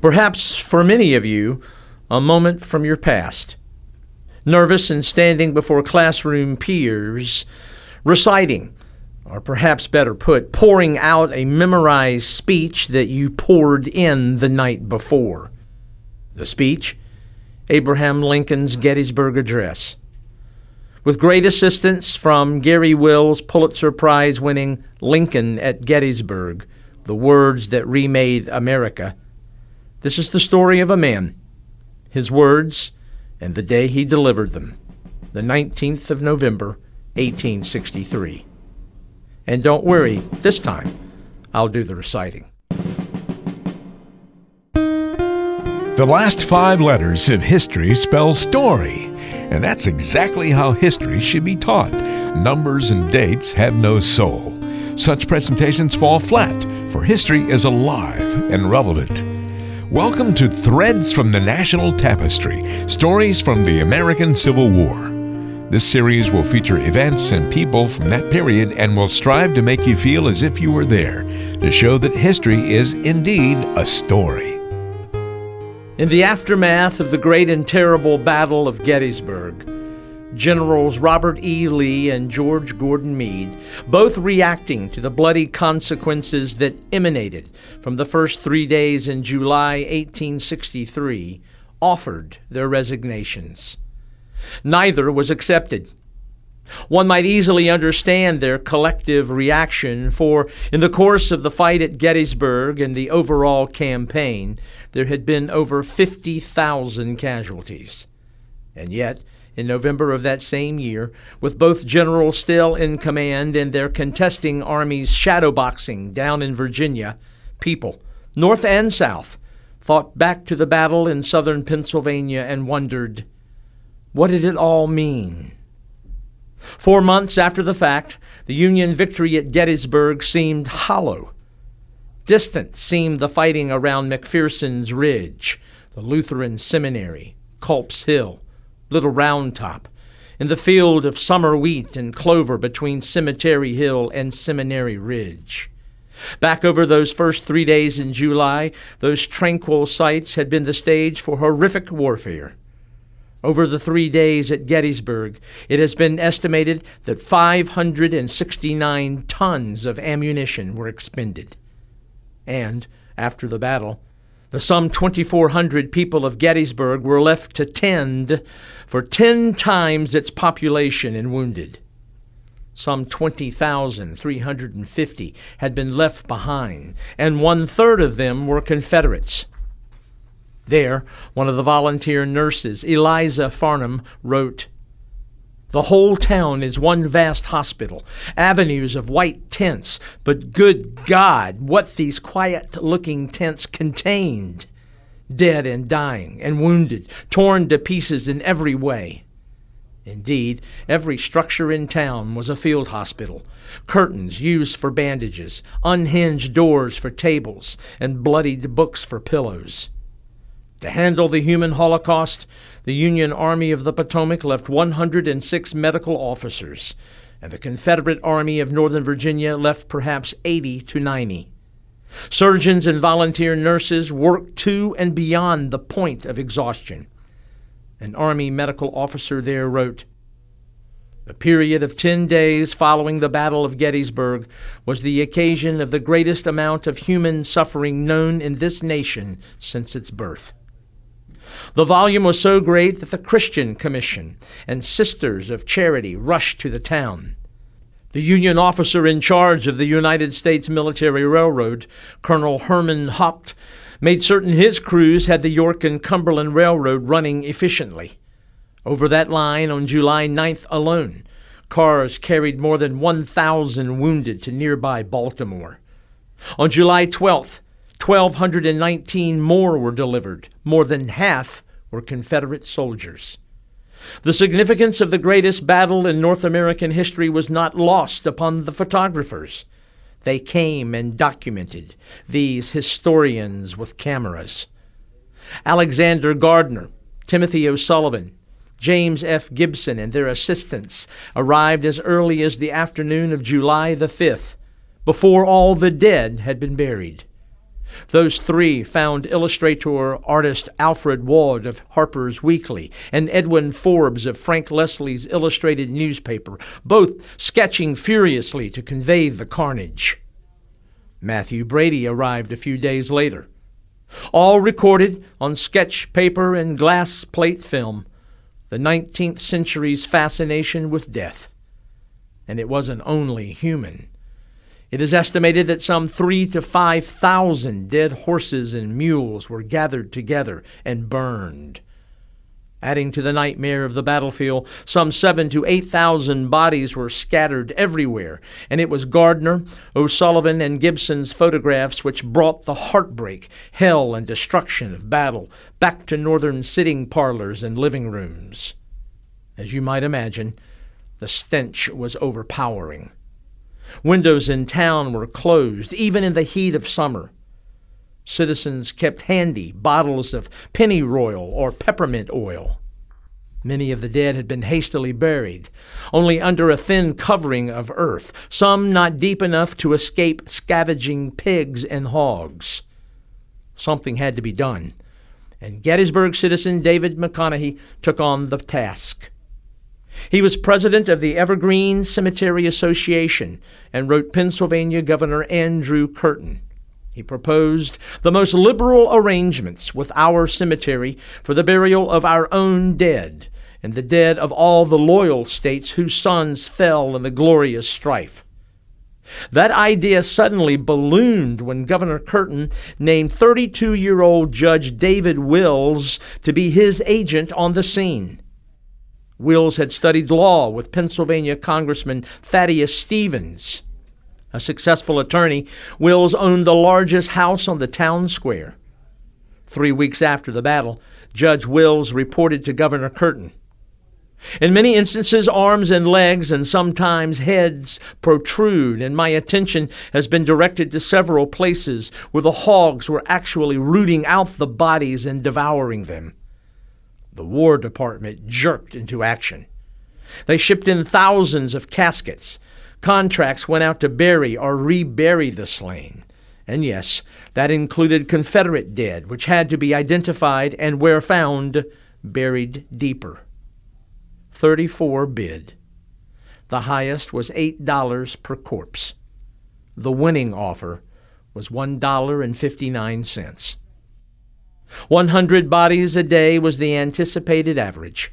Perhaps for many of you, a moment from your past. Nervous and standing before classroom peers, reciting, or perhaps better put, pouring out a memorized speech that you poured in the night before. The speech? Abraham Lincoln's Gettysburg Address. With great assistance from Garry Wills' Pulitzer Prize winning Lincoln at Gettysburg, The Words That Remade America, this is the story of a man, his words, and the day he delivered them, the 19th of November, 1863. And don't worry, this time I'll do the reciting. The last five letters of history spell story, and that's exactly how history should be taught. Numbers and dates have no soul. Such presentations fall flat, for history is alive and relevant. Welcome to Threads from the National Tapestry Stories from the American Civil War. This series will feature events and people from that period and will strive to make you feel as if you were there, to show that history is indeed a story. In the aftermath of the great and terrible Battle of Gettysburg, Generals Robert E. Lee and George Gordon Meade, both reacting to the bloody consequences that emanated from the first three days in July 1863, offered their resignations. Neither was accepted. One might easily understand their collective reaction, for in the course of the fight at Gettysburg and the overall campaign, there had been over 50,000 casualties. And yet, in November of that same year, with both generals still in command and their contesting armies shadowboxing down in Virginia, people, North and South, thought back to the battle in southern Pennsylvania and wondered, what did it all mean? Four months after the fact, the Union victory at Gettysburg seemed hollow. Distant seemed the fighting around McPherson's Ridge, the Lutheran Seminary, Culp's Hill, Little Round Top, in the field of summer wheat and clover between Cemetery Hill and Seminary Ridge. Back over those first three days in July, those tranquil sites had been the stage for horrific warfare. Over the three days at Gettysburg, it has been estimated that 569 tons of ammunition were expended. And, after the battle, the some 2,400 people of Gettysburg were left to tend for 10 times its population and wounded. Some 20,350 had been left behind, and one third of them were Confederates. There, one of the volunteer nurses, Eliza Farnham, wrote the whole town is one vast hospital, avenues of white tents, but good God, what these quiet looking tents contained! Dead and dying and wounded, torn to pieces in every way. Indeed, every structure in town was a field hospital. Curtains used for bandages, unhinged doors for tables, and bloodied books for pillows. To handle the human holocaust, the Union Army of the Potomac left 106 medical officers, and the Confederate Army of Northern Virginia left perhaps 80 to 90. Surgeons and volunteer nurses worked to and beyond the point of exhaustion. An Army medical officer there wrote The period of 10 days following the Battle of Gettysburg was the occasion of the greatest amount of human suffering known in this nation since its birth. The volume was so great that the Christian Commission and Sisters of Charity rushed to the town. The Union officer in charge of the United States Military Railroad, Colonel Herman Haupt, made certain his crews had the York and Cumberland Railroad running efficiently. Over that line on July 9th alone, cars carried more than 1,000 wounded to nearby Baltimore. On July 12th, 1,219 more were delivered. More than half were Confederate soldiers. The significance of the greatest battle in North American history was not lost upon the photographers. They came and documented, these historians with cameras. Alexander Gardner, Timothy O'Sullivan, James F. Gibson, and their assistants arrived as early as the afternoon of July the 5th, before all the dead had been buried. Those three found illustrator artist Alfred Waud of Harper's Weekly and Edwin Forbes of Frank Leslie's illustrated newspaper, both sketching furiously to convey the carnage. Mathew Brady arrived a few days later. All recorded on sketch paper and glass plate film, the 19th century's fascination with death. And it wasn't only human. It is estimated that some three to five thousand dead horses and mules were gathered together and burned. Adding to the nightmare of the battlefield, some seven to eight thousand bodies were scattered everywhere, and it was Gardner, O'Sullivan, and Gibson's photographs which brought the heartbreak, hell, and destruction of battle back to northern sitting parlors and living rooms. As you might imagine, the stench was overpowering. Windows in town were closed, even in the heat of summer. Citizens kept handy bottles of pennyroyal or peppermint oil. Many of the dead had been hastily buried, only under a thin covering of earth, some not deep enough to escape scavenging pigs and hogs. Something had to be done, and Gettysburg citizen David McConaughy took on the task. He was president of the Evergreen Cemetery Association and wrote Pennsylvania Governor Andrew Curtin. He proposed the most liberal arrangements with our cemetery for the burial of our own dead and the dead of all the loyal states whose sons fell in the glorious strife. That idea suddenly ballooned when Governor Curtin named 32 year old Judge David Wills to be his agent on the scene. Wills had studied law with Pennsylvania Congressman Thaddeus Stevens. A successful attorney, Wills owned the largest house on the town square. Three weeks after the battle, Judge Wills reported to Governor Curtin. In many instances, arms and legs and sometimes heads protrude, and my attention has been directed to several places where the hogs were actually rooting out the bodies and devouring them the War Department jerked into action. They shipped in thousands of caskets. Contracts went out to bury or rebury the slain. And yes, that included Confederate dead, which had to be identified and, where found, buried deeper. 34 bid. The highest was $8 per corpse. The winning offer was $1.59. 100 bodies a day was the anticipated average.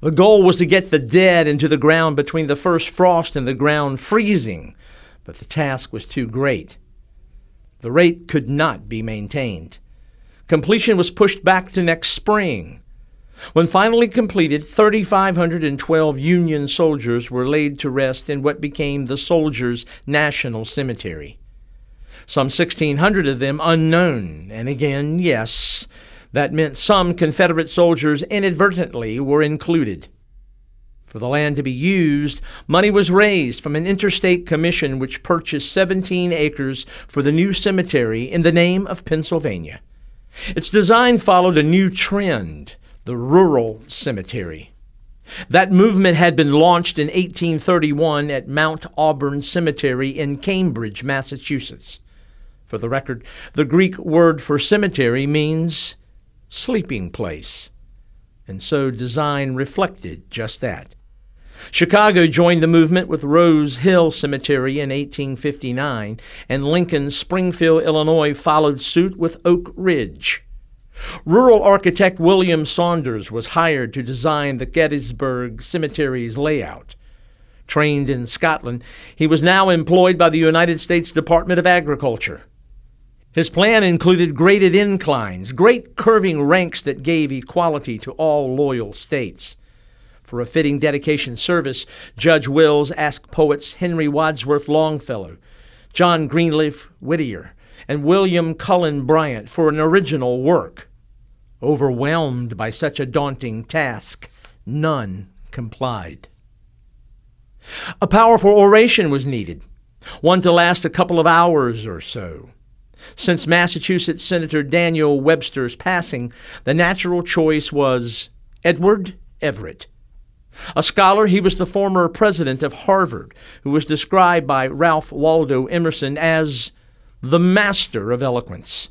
The goal was to get the dead into the ground between the first frost and the ground freezing, but the task was too great. The rate could not be maintained. Completion was pushed back to next spring. When finally completed, 3,512 Union soldiers were laid to rest in what became the Soldiers' National Cemetery some 1,600 of them unknown. And again, yes, that meant some Confederate soldiers inadvertently were included. For the land to be used, money was raised from an interstate commission which purchased 17 acres for the new cemetery in the name of Pennsylvania. Its design followed a new trend the rural cemetery. That movement had been launched in 1831 at Mount Auburn Cemetery in Cambridge, Massachusetts. For the record, the Greek word for cemetery means sleeping place. And so design reflected just that. Chicago joined the movement with Rose Hill Cemetery in 1859, and Lincoln, Springfield, Illinois followed suit with Oak Ridge. Rural architect William Saunders was hired to design the Gettysburg Cemetery's layout. Trained in Scotland, he was now employed by the United States Department of Agriculture. His plan included graded inclines, great curving ranks that gave equality to all loyal states. For a fitting dedication service, Judge Wills asked poets Henry Wadsworth Longfellow, John Greenleaf Whittier, and William Cullen Bryant for an original work. Overwhelmed by such a daunting task, none complied. A powerful oration was needed, one to last a couple of hours or so. Since Massachusetts Senator Daniel Webster's passing, the natural choice was Edward Everett. A scholar, he was the former president of Harvard, who was described by Ralph Waldo Emerson as the master of eloquence.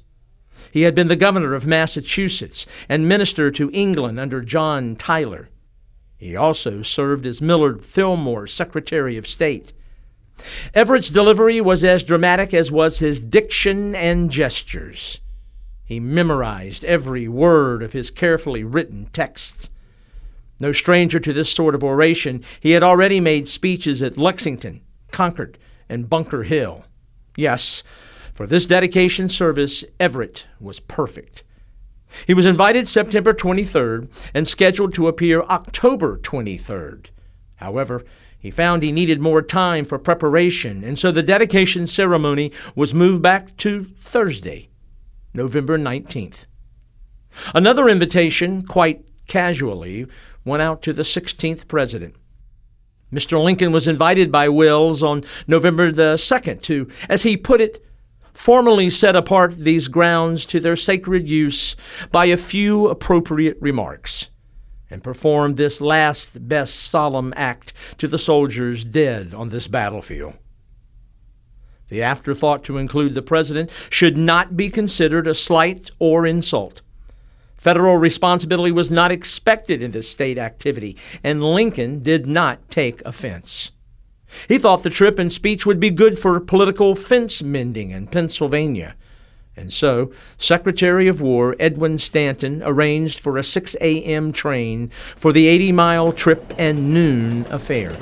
He had been the governor of Massachusetts and minister to England under John Tyler. He also served as Millard Fillmore's Secretary of State. Everett's delivery was as dramatic as was his diction and gestures. He memorized every word of his carefully written texts. No stranger to this sort of oration, he had already made speeches at Lexington, Concord, and Bunker Hill. Yes, for this dedication service, Everett was perfect. He was invited September 23rd and scheduled to appear October 23rd. However, he found he needed more time for preparation, and so the dedication ceremony was moved back to Thursday, November 19th. Another invitation, quite casually, went out to the 16th president. Mr. Lincoln was invited by Wills on November the 2nd to, as he put it, formally set apart these grounds to their sacred use by a few appropriate remarks and perform this last best solemn act to the soldiers dead on this battlefield. The afterthought to include the President should not be considered a slight or insult. Federal responsibility was not expected in this state activity, and Lincoln did not take offense. He thought the trip and speech would be good for political fence mending in Pennsylvania. And so, Secretary of War Edwin Stanton arranged for a 6 a.m. train for the 80 mile trip and noon affair.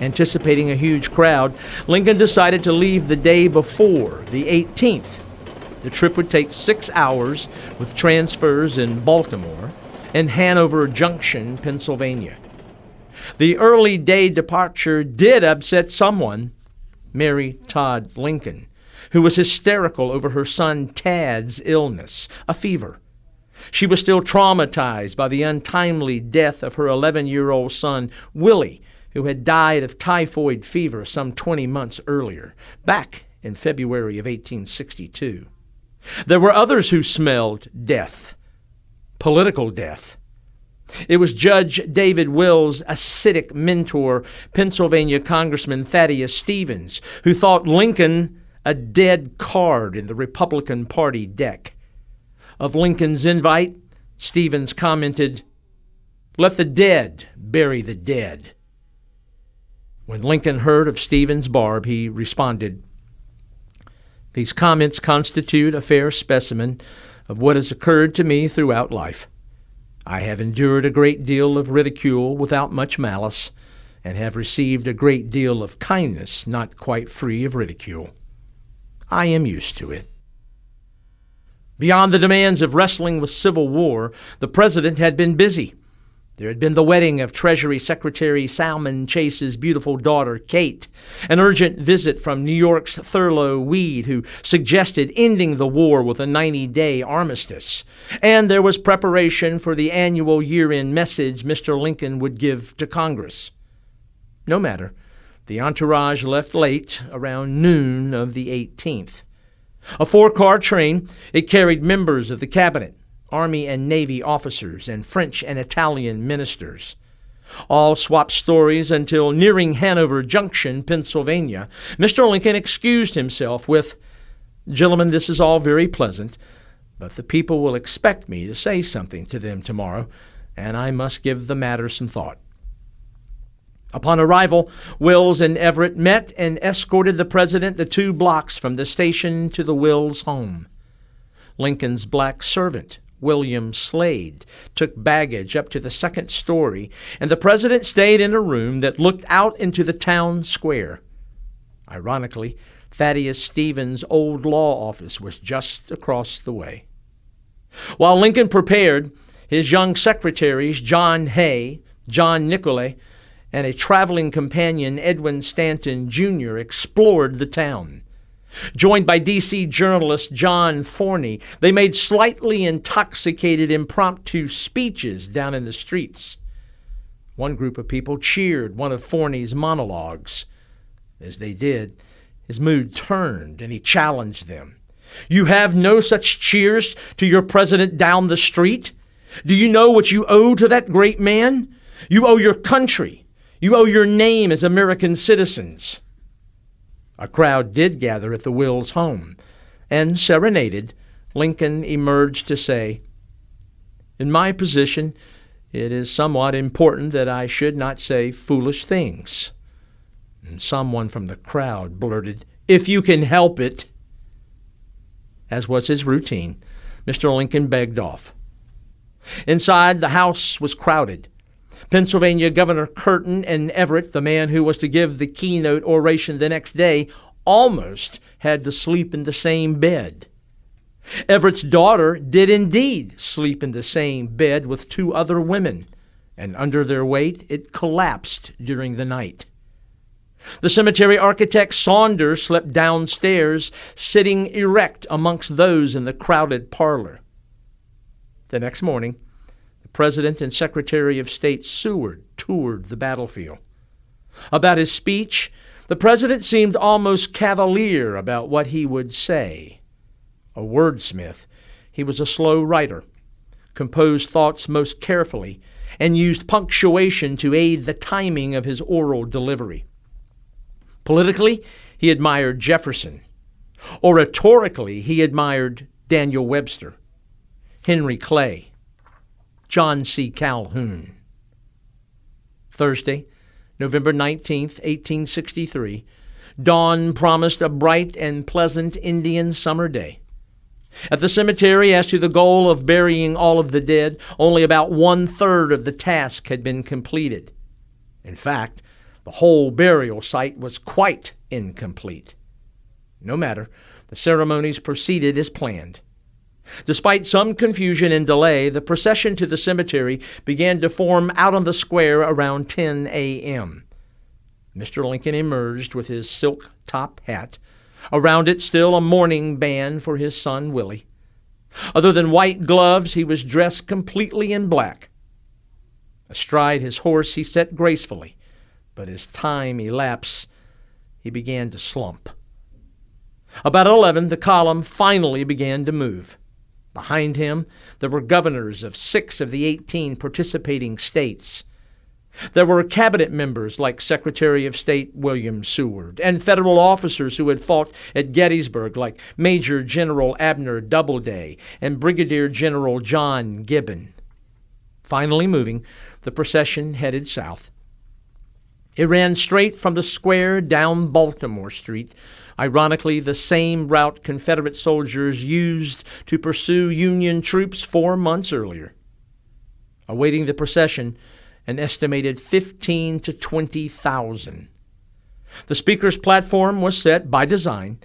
Anticipating a huge crowd, Lincoln decided to leave the day before, the 18th. The trip would take six hours with transfers in Baltimore and Hanover Junction, Pennsylvania. The early day departure did upset someone, Mary Todd Lincoln who was hysterical over her son Tad's illness, a fever. She was still traumatized by the untimely death of her 11 year old son, Willie, who had died of typhoid fever some 20 months earlier, back in February of 1862. There were others who smelled death, political death. It was Judge David Wills' acidic mentor, Pennsylvania Congressman Thaddeus Stevens, who thought Lincoln a dead card in the Republican Party deck. Of Lincoln's invite, Stevens commented, Let the dead bury the dead. When Lincoln heard of Stevens' barb, he responded, These comments constitute a fair specimen of what has occurred to me throughout life. I have endured a great deal of ridicule without much malice, and have received a great deal of kindness not quite free of ridicule. I am used to it. Beyond the demands of wrestling with civil war, the president had been busy. There had been the wedding of Treasury Secretary Salmon Chase's beautiful daughter, Kate, an urgent visit from New York's Thurlow Weed, who suggested ending the war with a 90 day armistice. And there was preparation for the annual year end message Mr. Lincoln would give to Congress. No matter. The entourage left late, around noon of the 18th. A four car train, it carried members of the cabinet, Army and Navy officers, and French and Italian ministers. All swapped stories until nearing Hanover Junction, Pennsylvania. Mr. Lincoln excused himself with, Gentlemen, this is all very pleasant, but the people will expect me to say something to them tomorrow, and I must give the matter some thought. Upon arrival, Wills and Everett met and escorted the president the two blocks from the station to the Wills home. Lincoln's black servant, William Slade, took baggage up to the second story, and the president stayed in a room that looked out into the town square. Ironically, Thaddeus Stevens' old law office was just across the way. While Lincoln prepared, his young secretaries, John Hay, John Nicolay, and a traveling companion, Edwin Stanton Jr., explored the town. Joined by D.C. journalist John Forney, they made slightly intoxicated impromptu speeches down in the streets. One group of people cheered one of Forney's monologues. As they did, his mood turned and he challenged them. You have no such cheers to your president down the street? Do you know what you owe to that great man? You owe your country, you owe your name as American citizens. A crowd did gather at the Wills home, and serenaded, Lincoln emerged to say, In my position, it is somewhat important that I should not say foolish things. And someone from the crowd blurted, If you can help it. As was his routine, Mr. Lincoln begged off. Inside, the House was crowded. Pennsylvania Governor Curtin and Everett, the man who was to give the keynote oration the next day, almost had to sleep in the same bed. Everett's daughter did indeed sleep in the same bed with two other women, and under their weight it collapsed during the night. The cemetery architect Saunders slept downstairs, sitting erect amongst those in the crowded parlor. The next morning, President and Secretary of State Seward toured the battlefield. About his speech, the President seemed almost cavalier about what he would say. A wordsmith, he was a slow writer, composed thoughts most carefully, and used punctuation to aid the timing of his oral delivery. Politically, he admired Jefferson. Oratorically, he admired Daniel Webster, Henry Clay, John C. Calhoun. Thursday, November 19, 1863, dawn promised a bright and pleasant Indian summer day. At the cemetery, as to the goal of burying all of the dead, only about one third of the task had been completed. In fact, the whole burial site was quite incomplete. No matter, the ceremonies proceeded as planned. Despite some confusion and delay, the procession to the cemetery began to form out on the square around 10 a.m. Mr. Lincoln emerged with his silk top hat, around it still a mourning band for his son Willie. Other than white gloves, he was dressed completely in black. Astride his horse, he sat gracefully, but as time elapsed, he began to slump. About 11, the column finally began to move. Behind him, there were governors of six of the 18 participating states. There were cabinet members like Secretary of State William Seward, and federal officers who had fought at Gettysburg like Major General Abner Doubleday and Brigadier General John Gibbon. Finally moving, the procession headed south. It ran straight from the square down Baltimore Street, ironically, the same route Confederate soldiers used to pursue Union troops four months earlier. Awaiting the procession, an estimated 15 to 20,000. The speaker's platform was set by design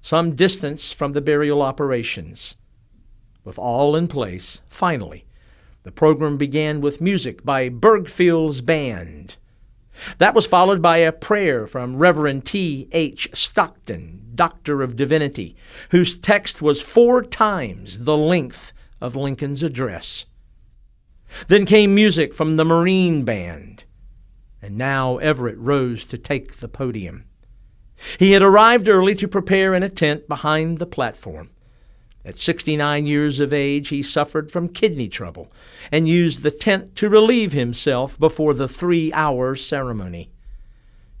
some distance from the burial operations. With all in place, finally, the program began with music by Birgfeld's band. That was followed by a prayer from Reverend T. H. Stockton, Doctor of Divinity, whose text was four times the length of Lincoln's address. Then came music from the Marine Band, and now Everett rose to take the podium. He had arrived early to prepare in a tent behind the platform. At 69 years of age, he suffered from kidney trouble and used the tent to relieve himself before the three hour ceremony.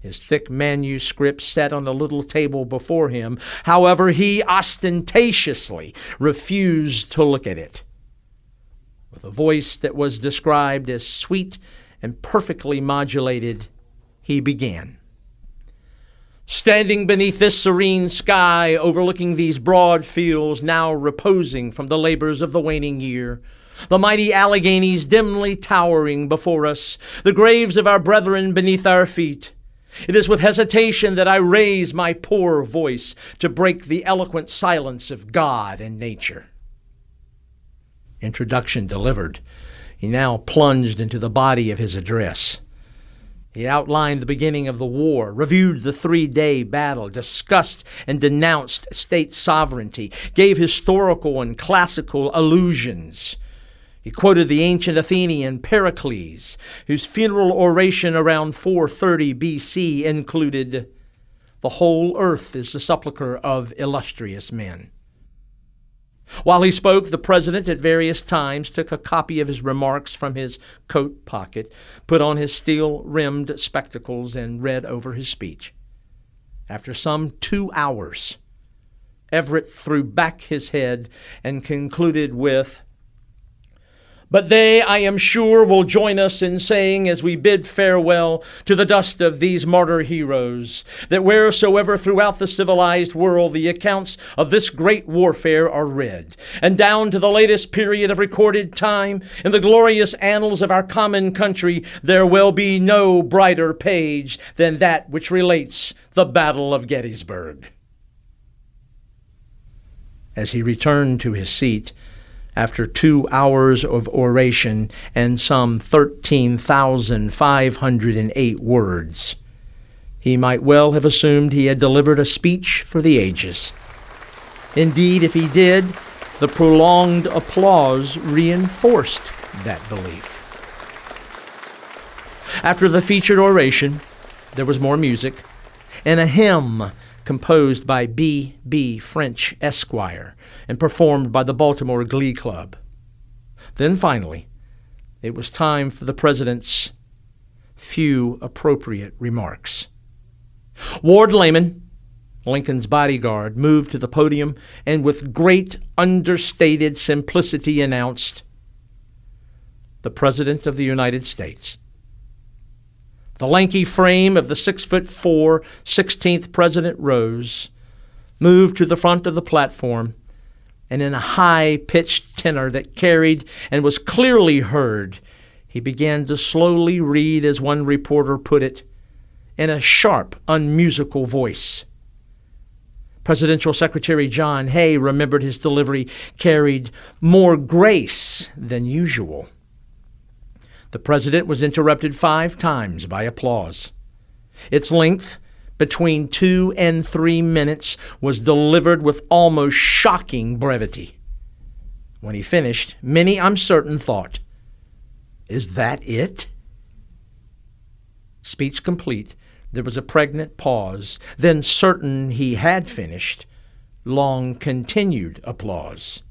His thick manuscript sat on the little table before him. However, he ostentatiously refused to look at it. With a voice that was described as sweet and perfectly modulated, he began. Standing beneath this serene sky, overlooking these broad fields now reposing from the labors of the waning year, the mighty Alleghanies dimly towering before us, the graves of our brethren beneath our feet. It is with hesitation that I raise my poor voice to break the eloquent silence of God and nature. Introduction delivered, he now plunged into the body of his address. He outlined the beginning of the war, reviewed the three day battle, discussed and denounced state sovereignty, gave historical and classical allusions. He quoted the ancient Athenian Pericles, whose funeral oration around 430 BC included The whole earth is the sepulchre of illustrious men. While he spoke, the president at various times took a copy of his remarks from his coat pocket, put on his steel rimmed spectacles, and read over his speech. After some two hours, Everett threw back his head and concluded with, but they, I am sure, will join us in saying, as we bid farewell to the dust of these martyr heroes, that wheresoever throughout the civilized world the accounts of this great warfare are read, and down to the latest period of recorded time in the glorious annals of our common country, there will be no brighter page than that which relates the Battle of Gettysburg. As he returned to his seat, after two hours of oration and some 13,508 words. He might well have assumed he had delivered a speech for the ages. Indeed, if he did, the prolonged applause reinforced that belief. After the featured oration, there was more music and a hymn composed by B. B. French, Esquire, and performed by the Baltimore Glee Club. Then finally, it was time for the President's few appropriate remarks. Ward Lamon, Lincoln's bodyguard, moved to the podium and with great understated simplicity announced, The President of the United States. The lanky frame of the six foot four, 16th President rose, moved to the front of the platform, and in a high pitched tenor that carried and was clearly heard, he began to slowly read, as one reporter put it, in a sharp, unmusical voice. Presidential Secretary John Hay remembered his delivery carried more grace than usual. The president was interrupted five times by applause. Its length, between two and three minutes, was delivered with almost shocking brevity. When he finished, many, I'm certain, thought, Is that it? Speech complete, there was a pregnant pause, then, certain he had finished, long continued applause.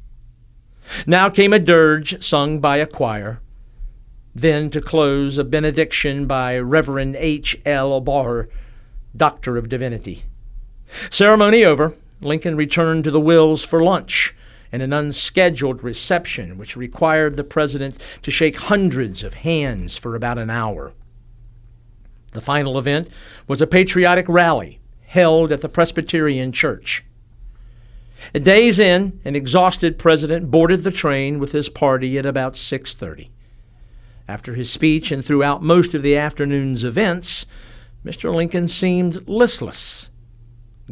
Now came a dirge sung by a choir. Then, to close, a benediction by Reverend H. L. Barr, Doctor of Divinity. Ceremony over, Lincoln returned to the Wills for lunch and an unscheduled reception which required the president to shake hundreds of hands for about an hour. The final event was a patriotic rally held at the Presbyterian Church. A day's in, an exhausted president boarded the train with his party at about 6:30. After his speech and throughout most of the afternoon's events, Mr. Lincoln seemed listless,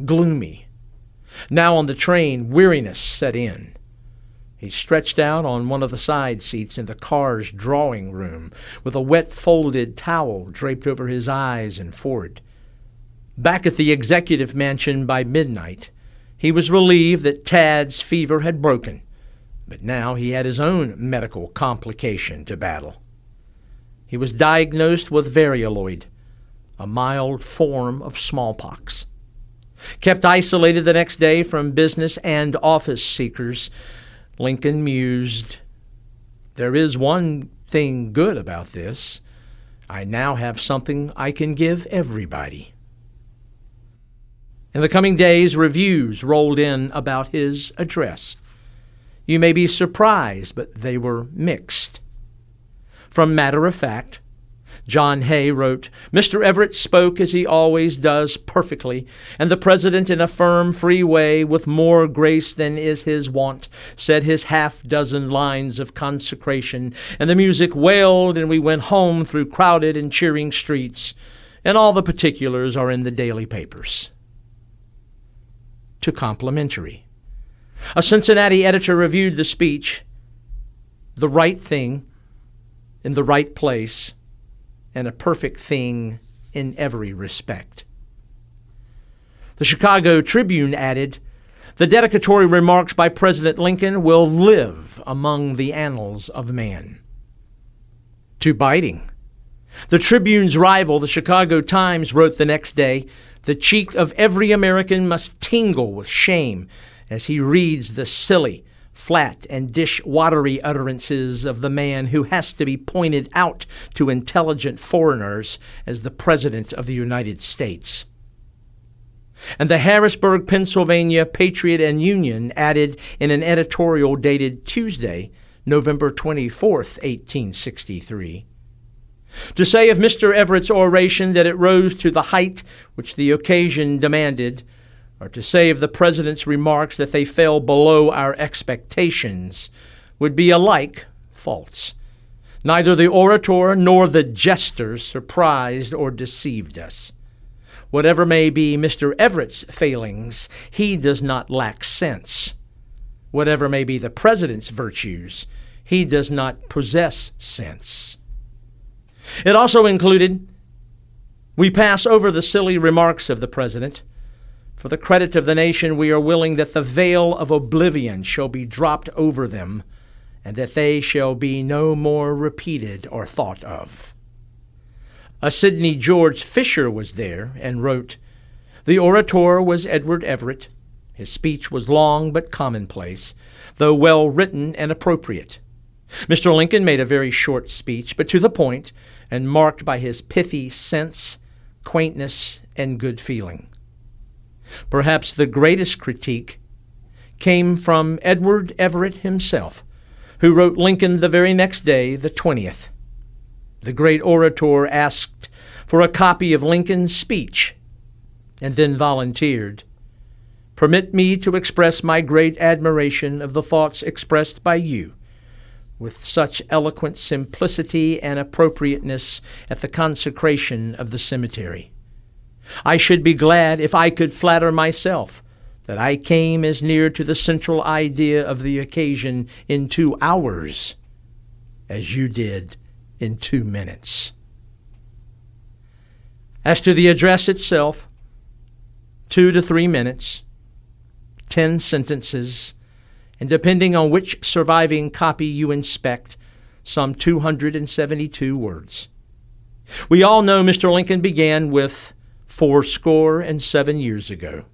gloomy. Now on the train, weariness set in. He stretched out on one of the side seats in the car's drawing room with a wet folded towel draped over his eyes and forehead. Back at the executive mansion by midnight, he was relieved that Tad's fever had broken, but now he had his own medical complication to battle. He was diagnosed with varioloid, a mild form of smallpox. Kept isolated the next day from business and office seekers, Lincoln mused, There is one thing good about this. I now have something I can give everybody. In the coming days, reviews rolled in about his address. You may be surprised, but they were mixed. From matter of fact, John Hay wrote, Mr. Everett spoke as he always does perfectly, and the President, in a firm, free way, with more grace than is his wont, said his half dozen lines of consecration, and the music wailed, and we went home through crowded and cheering streets, and all the particulars are in the daily papers. To complimentary. A Cincinnati editor reviewed the speech. The right thing in the right place and a perfect thing in every respect. The Chicago Tribune added, The dedicatory remarks by President Lincoln will live among the annals of man. Too biting. The Tribune's rival, the Chicago Times, wrote the next day, The cheek of every American must tingle with shame as he reads the silly, flat and dish watery utterances of the man who has to be pointed out to intelligent foreigners as the President of the United States. And the Harrisburg, Pennsylvania Patriot and Union added in an editorial dated Tuesday, November 24th, 1863. To say of Mr. Everett's oration that it rose to the height which the occasion demanded, or to say of the President's remarks that they fell below our expectations, would be alike false. Neither the orator nor the jester surprised or deceived us. Whatever may be Mr. Everett's failings, he does not lack sense. Whatever may be the President's virtues, he does not possess sense. It also included we pass over the silly remarks of the President. For the credit of the nation, we are willing that the veil of oblivion shall be dropped over them, and that they shall be no more repeated or thought of. A Sidney George Fisher was there and wrote, The orator was Edward Everett. His speech was long but commonplace, though well written and appropriate. Mr. Lincoln made a very short speech, but to the point, and marked by his pithy sense, quaintness, and good feeling. Perhaps the greatest critique came from Edward Everett himself, who wrote Lincoln the very next day, the 20th. The great orator asked for a copy of Lincoln's speech and then volunteered. Permit me to express my great admiration of the thoughts expressed by you with such eloquent simplicity and appropriateness at the consecration of the cemetery. I should be glad if I could flatter myself that I came as near to the central idea of the occasion in two hours as you did in two minutes. As to the address itself, two to three minutes, ten sentences, and depending on which surviving copy you inspect, some 272 words. We all know Mr. Lincoln began with fourscore and seven years ago.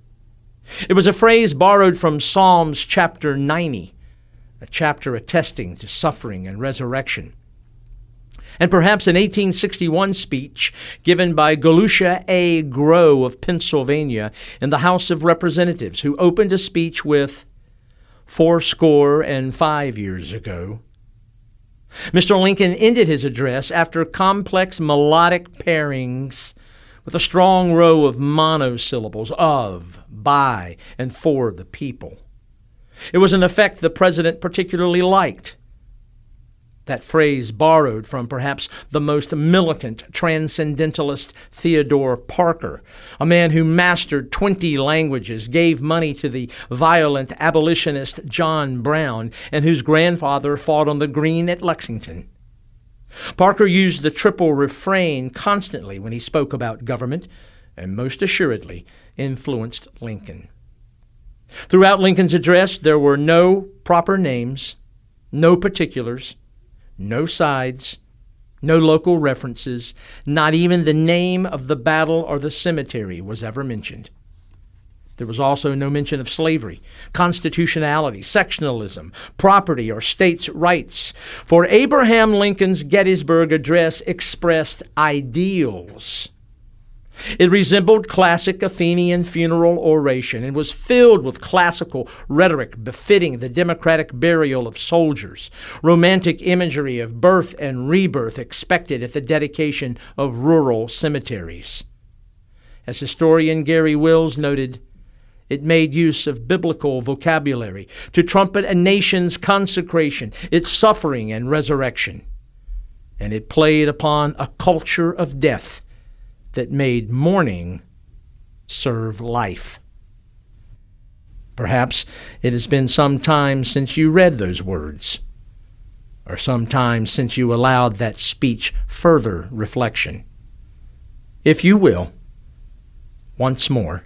It was a phrase borrowed from Psalms chapter 90, a chapter attesting to suffering and resurrection. And perhaps an 1861 speech given by Galusha A. Grow of Pennsylvania in the House of Representatives, who opened a speech with, fourscore and five years ago. Mr. Lincoln ended his address after complex melodic pairings with a strong row of monosyllables of, by, and for the people. It was an effect the president particularly liked. That phrase borrowed from perhaps the most militant transcendentalist Theodore Parker, a man who mastered 20 languages, gave money to the violent abolitionist John Brown, and whose grandfather fought on the green at Lexington. Parker used the triple refrain constantly when he spoke about government, and most assuredly influenced Lincoln. Throughout Lincoln's address, there were no proper names, no particulars, no sides, no local references, not even the name of the battle or the cemetery was ever mentioned. There was also no mention of slavery, constitutionality, sectionalism, property, or states' rights. For Abraham Lincoln's Gettysburg Address expressed ideals it resembled classic Athenian funeral oration and was filled with classical rhetoric befitting the democratic burial of soldiers, romantic imagery of birth and rebirth expected at the dedication of rural cemeteries. As historian Garry Wills noted, it made use of biblical vocabulary to trumpet a nation's consecration, its suffering and resurrection. And it played upon a culture of death that made mourning serve life. Perhaps it has been some time since you read those words, or some time since you allowed that speech further reflection. If you will, once more,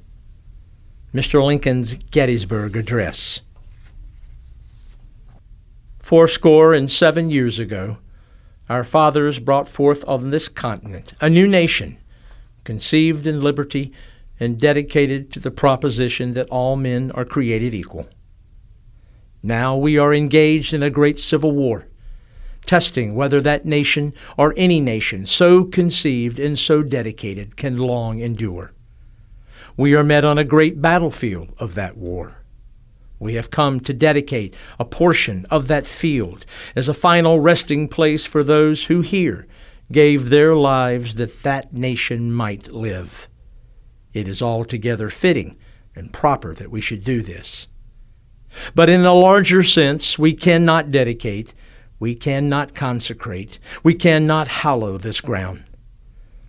Mr. Lincoln's Gettysburg Address. Fourscore and seven years ago, our fathers brought forth on this continent a new nation conceived in liberty and dedicated to the proposition that all men are created equal. Now we are engaged in a great civil war, testing whether that nation or any nation so conceived and so dedicated can long endure. We are met on a great battlefield of that war. We have come to dedicate a portion of that field as a final resting place for those who here gave their lives that that nation might live. It is altogether fitting and proper that we should do this. But in a larger sense, we cannot dedicate, we cannot consecrate, we cannot hallow this ground.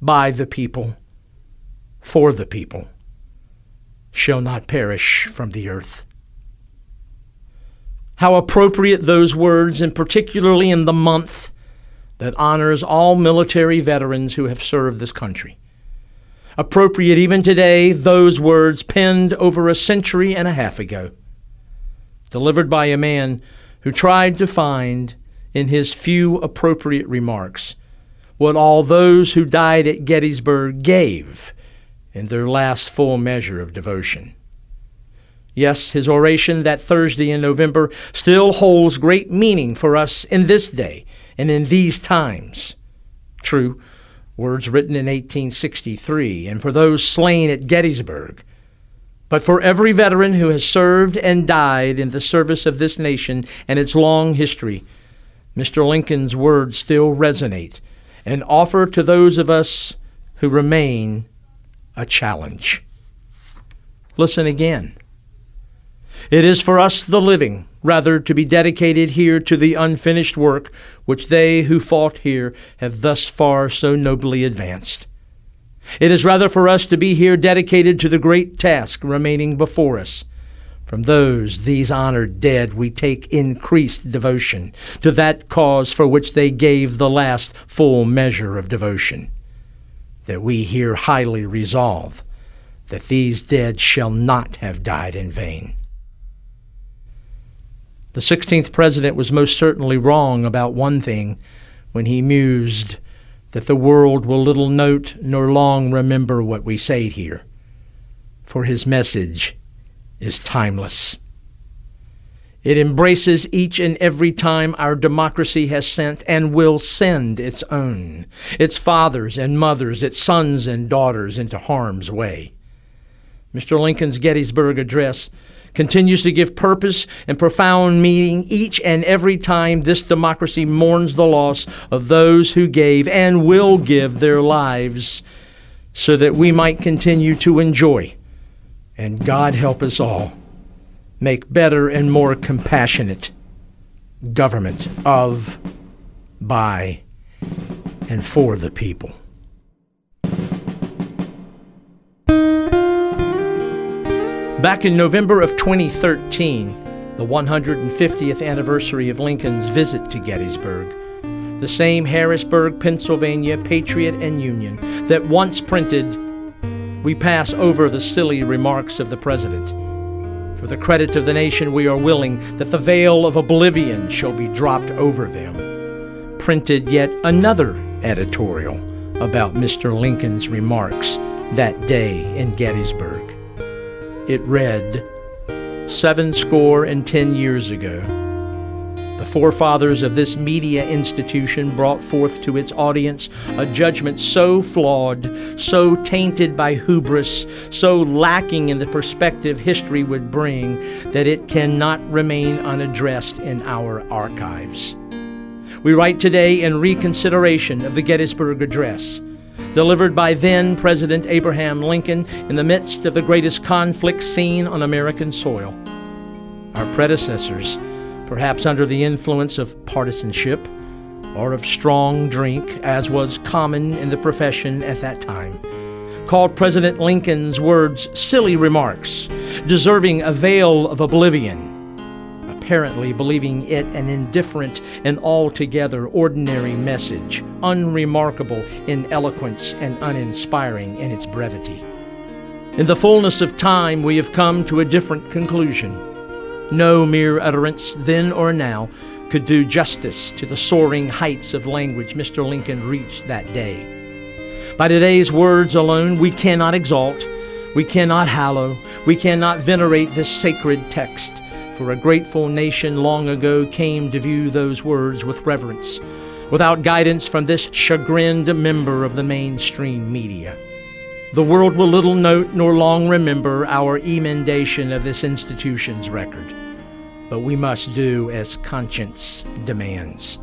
by the people, for the people, shall not perish from the earth. How appropriate those words, and particularly in the month that honors all military veterans who have served this country. Appropriate even today, those words penned over a century and a half ago, delivered by a man who tried to find, in his few appropriate remarks, what all those who died at Gettysburg gave in their last full measure of devotion. Yes, his oration that Thursday in November still holds great meaning for us in this day and in these times. True, words written in 1863, and for those slain at Gettysburg. But for every veteran who has served and died in the service of this nation and its long history, Mr. Lincoln's words still resonate and offer to those of us who remain a challenge. Listen again. It is for us, the living, rather to be dedicated here to the unfinished work which they who fought here have thus far so nobly advanced. It is rather for us to be here dedicated to the great task remaining before us from those, these honored dead, we take increased devotion to that cause for which they gave the last full measure of devotion. That we here highly resolve that these dead shall not have died in vain. The 16th president was most certainly wrong about one thing when he mused that the world will little note nor long remember what we say here, for his message is timeless. It embraces each and every time our democracy has sent and will send its own, its fathers and mothers, its sons and daughters into harm's way. Mr. Lincoln's Gettysburg Address continues to give purpose and profound meaning each and every time this democracy mourns the loss of those who gave and will give their lives so that we might continue to enjoy and God help us all make better and more compassionate government of, by, and for the people. Back in November of 2013, the 150th anniversary of Lincoln's visit to Gettysburg, the same Harrisburg, Pennsylvania Patriot and Union that once printed we pass over the silly remarks of the president. For the credit of the nation, we are willing that the veil of oblivion shall be dropped over them. Printed yet another editorial about Mr. Lincoln's remarks that day in Gettysburg. It read, Seven score and ten years ago, the forefathers of this media institution brought forth to its audience a judgment so flawed, so tainted by hubris, so lacking in the perspective history would bring, that it cannot remain unaddressed in our archives. We write today in reconsideration of the Gettysburg Address delivered by then President Abraham Lincoln in the midst of the greatest conflict seen on American soil. Our predecessors, perhaps under the influence of partisanship or of strong drink, as was common in the profession at that time, called President Lincoln's words silly remarks, deserving a veil of oblivion apparently believing it an indifferent and altogether ordinary message, unremarkable in eloquence and uninspiring in its brevity. In the fullness of time, we have come to a different conclusion. No mere utterance, then or now, could do justice to the soaring heights of language Mr. Lincoln reached that day. By today's words alone, we cannot exalt, we cannot hallow, we cannot venerate this sacred text for a grateful nation long ago came to view those words with reverence, without guidance from this chagrined member of the mainstream media. The world will little note nor long remember our emendation of this institution's record, but we must do as conscience demands.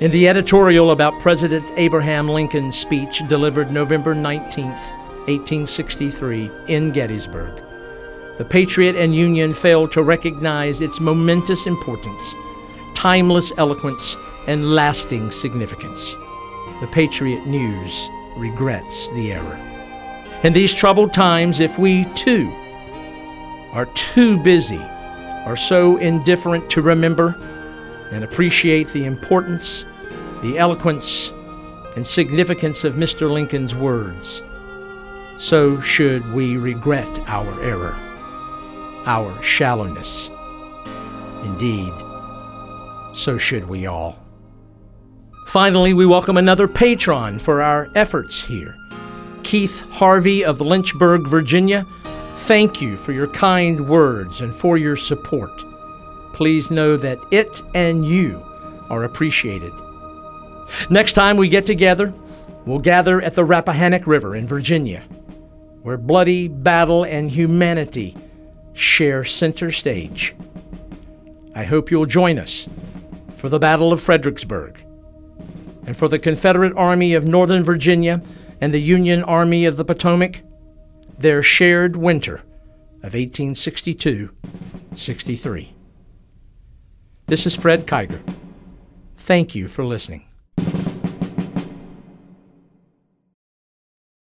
In the editorial about President Abraham Lincoln's speech delivered November 19, 1863, in Gettysburg, the Patriot and Union failed to recognize its momentous importance, timeless eloquence, and lasting significance. The Patriot News regrets the error. In these troubled times, if we too are too busy or so indifferent to remember and appreciate the importance, the eloquence, and significance of Mr. Lincoln's words, so should we regret our error our shallowness. Indeed, so should we all. Finally, we welcome another patron for our efforts here. Keith Harvey of Lynchburg, Virginia, thank you for your kind words and for your support. Please know that it and you are appreciated. Next time we get together, we'll gather at the Rappahannock River in Virginia, where bloody battle and humanity share center stage. I hope you'll join us for the Battle of Fredericksburg and for the Confederate Army of Northern Virginia and the Union Army of the Potomac, their shared winter of 1862 63. This is Fred Kiger. Thank you for listening.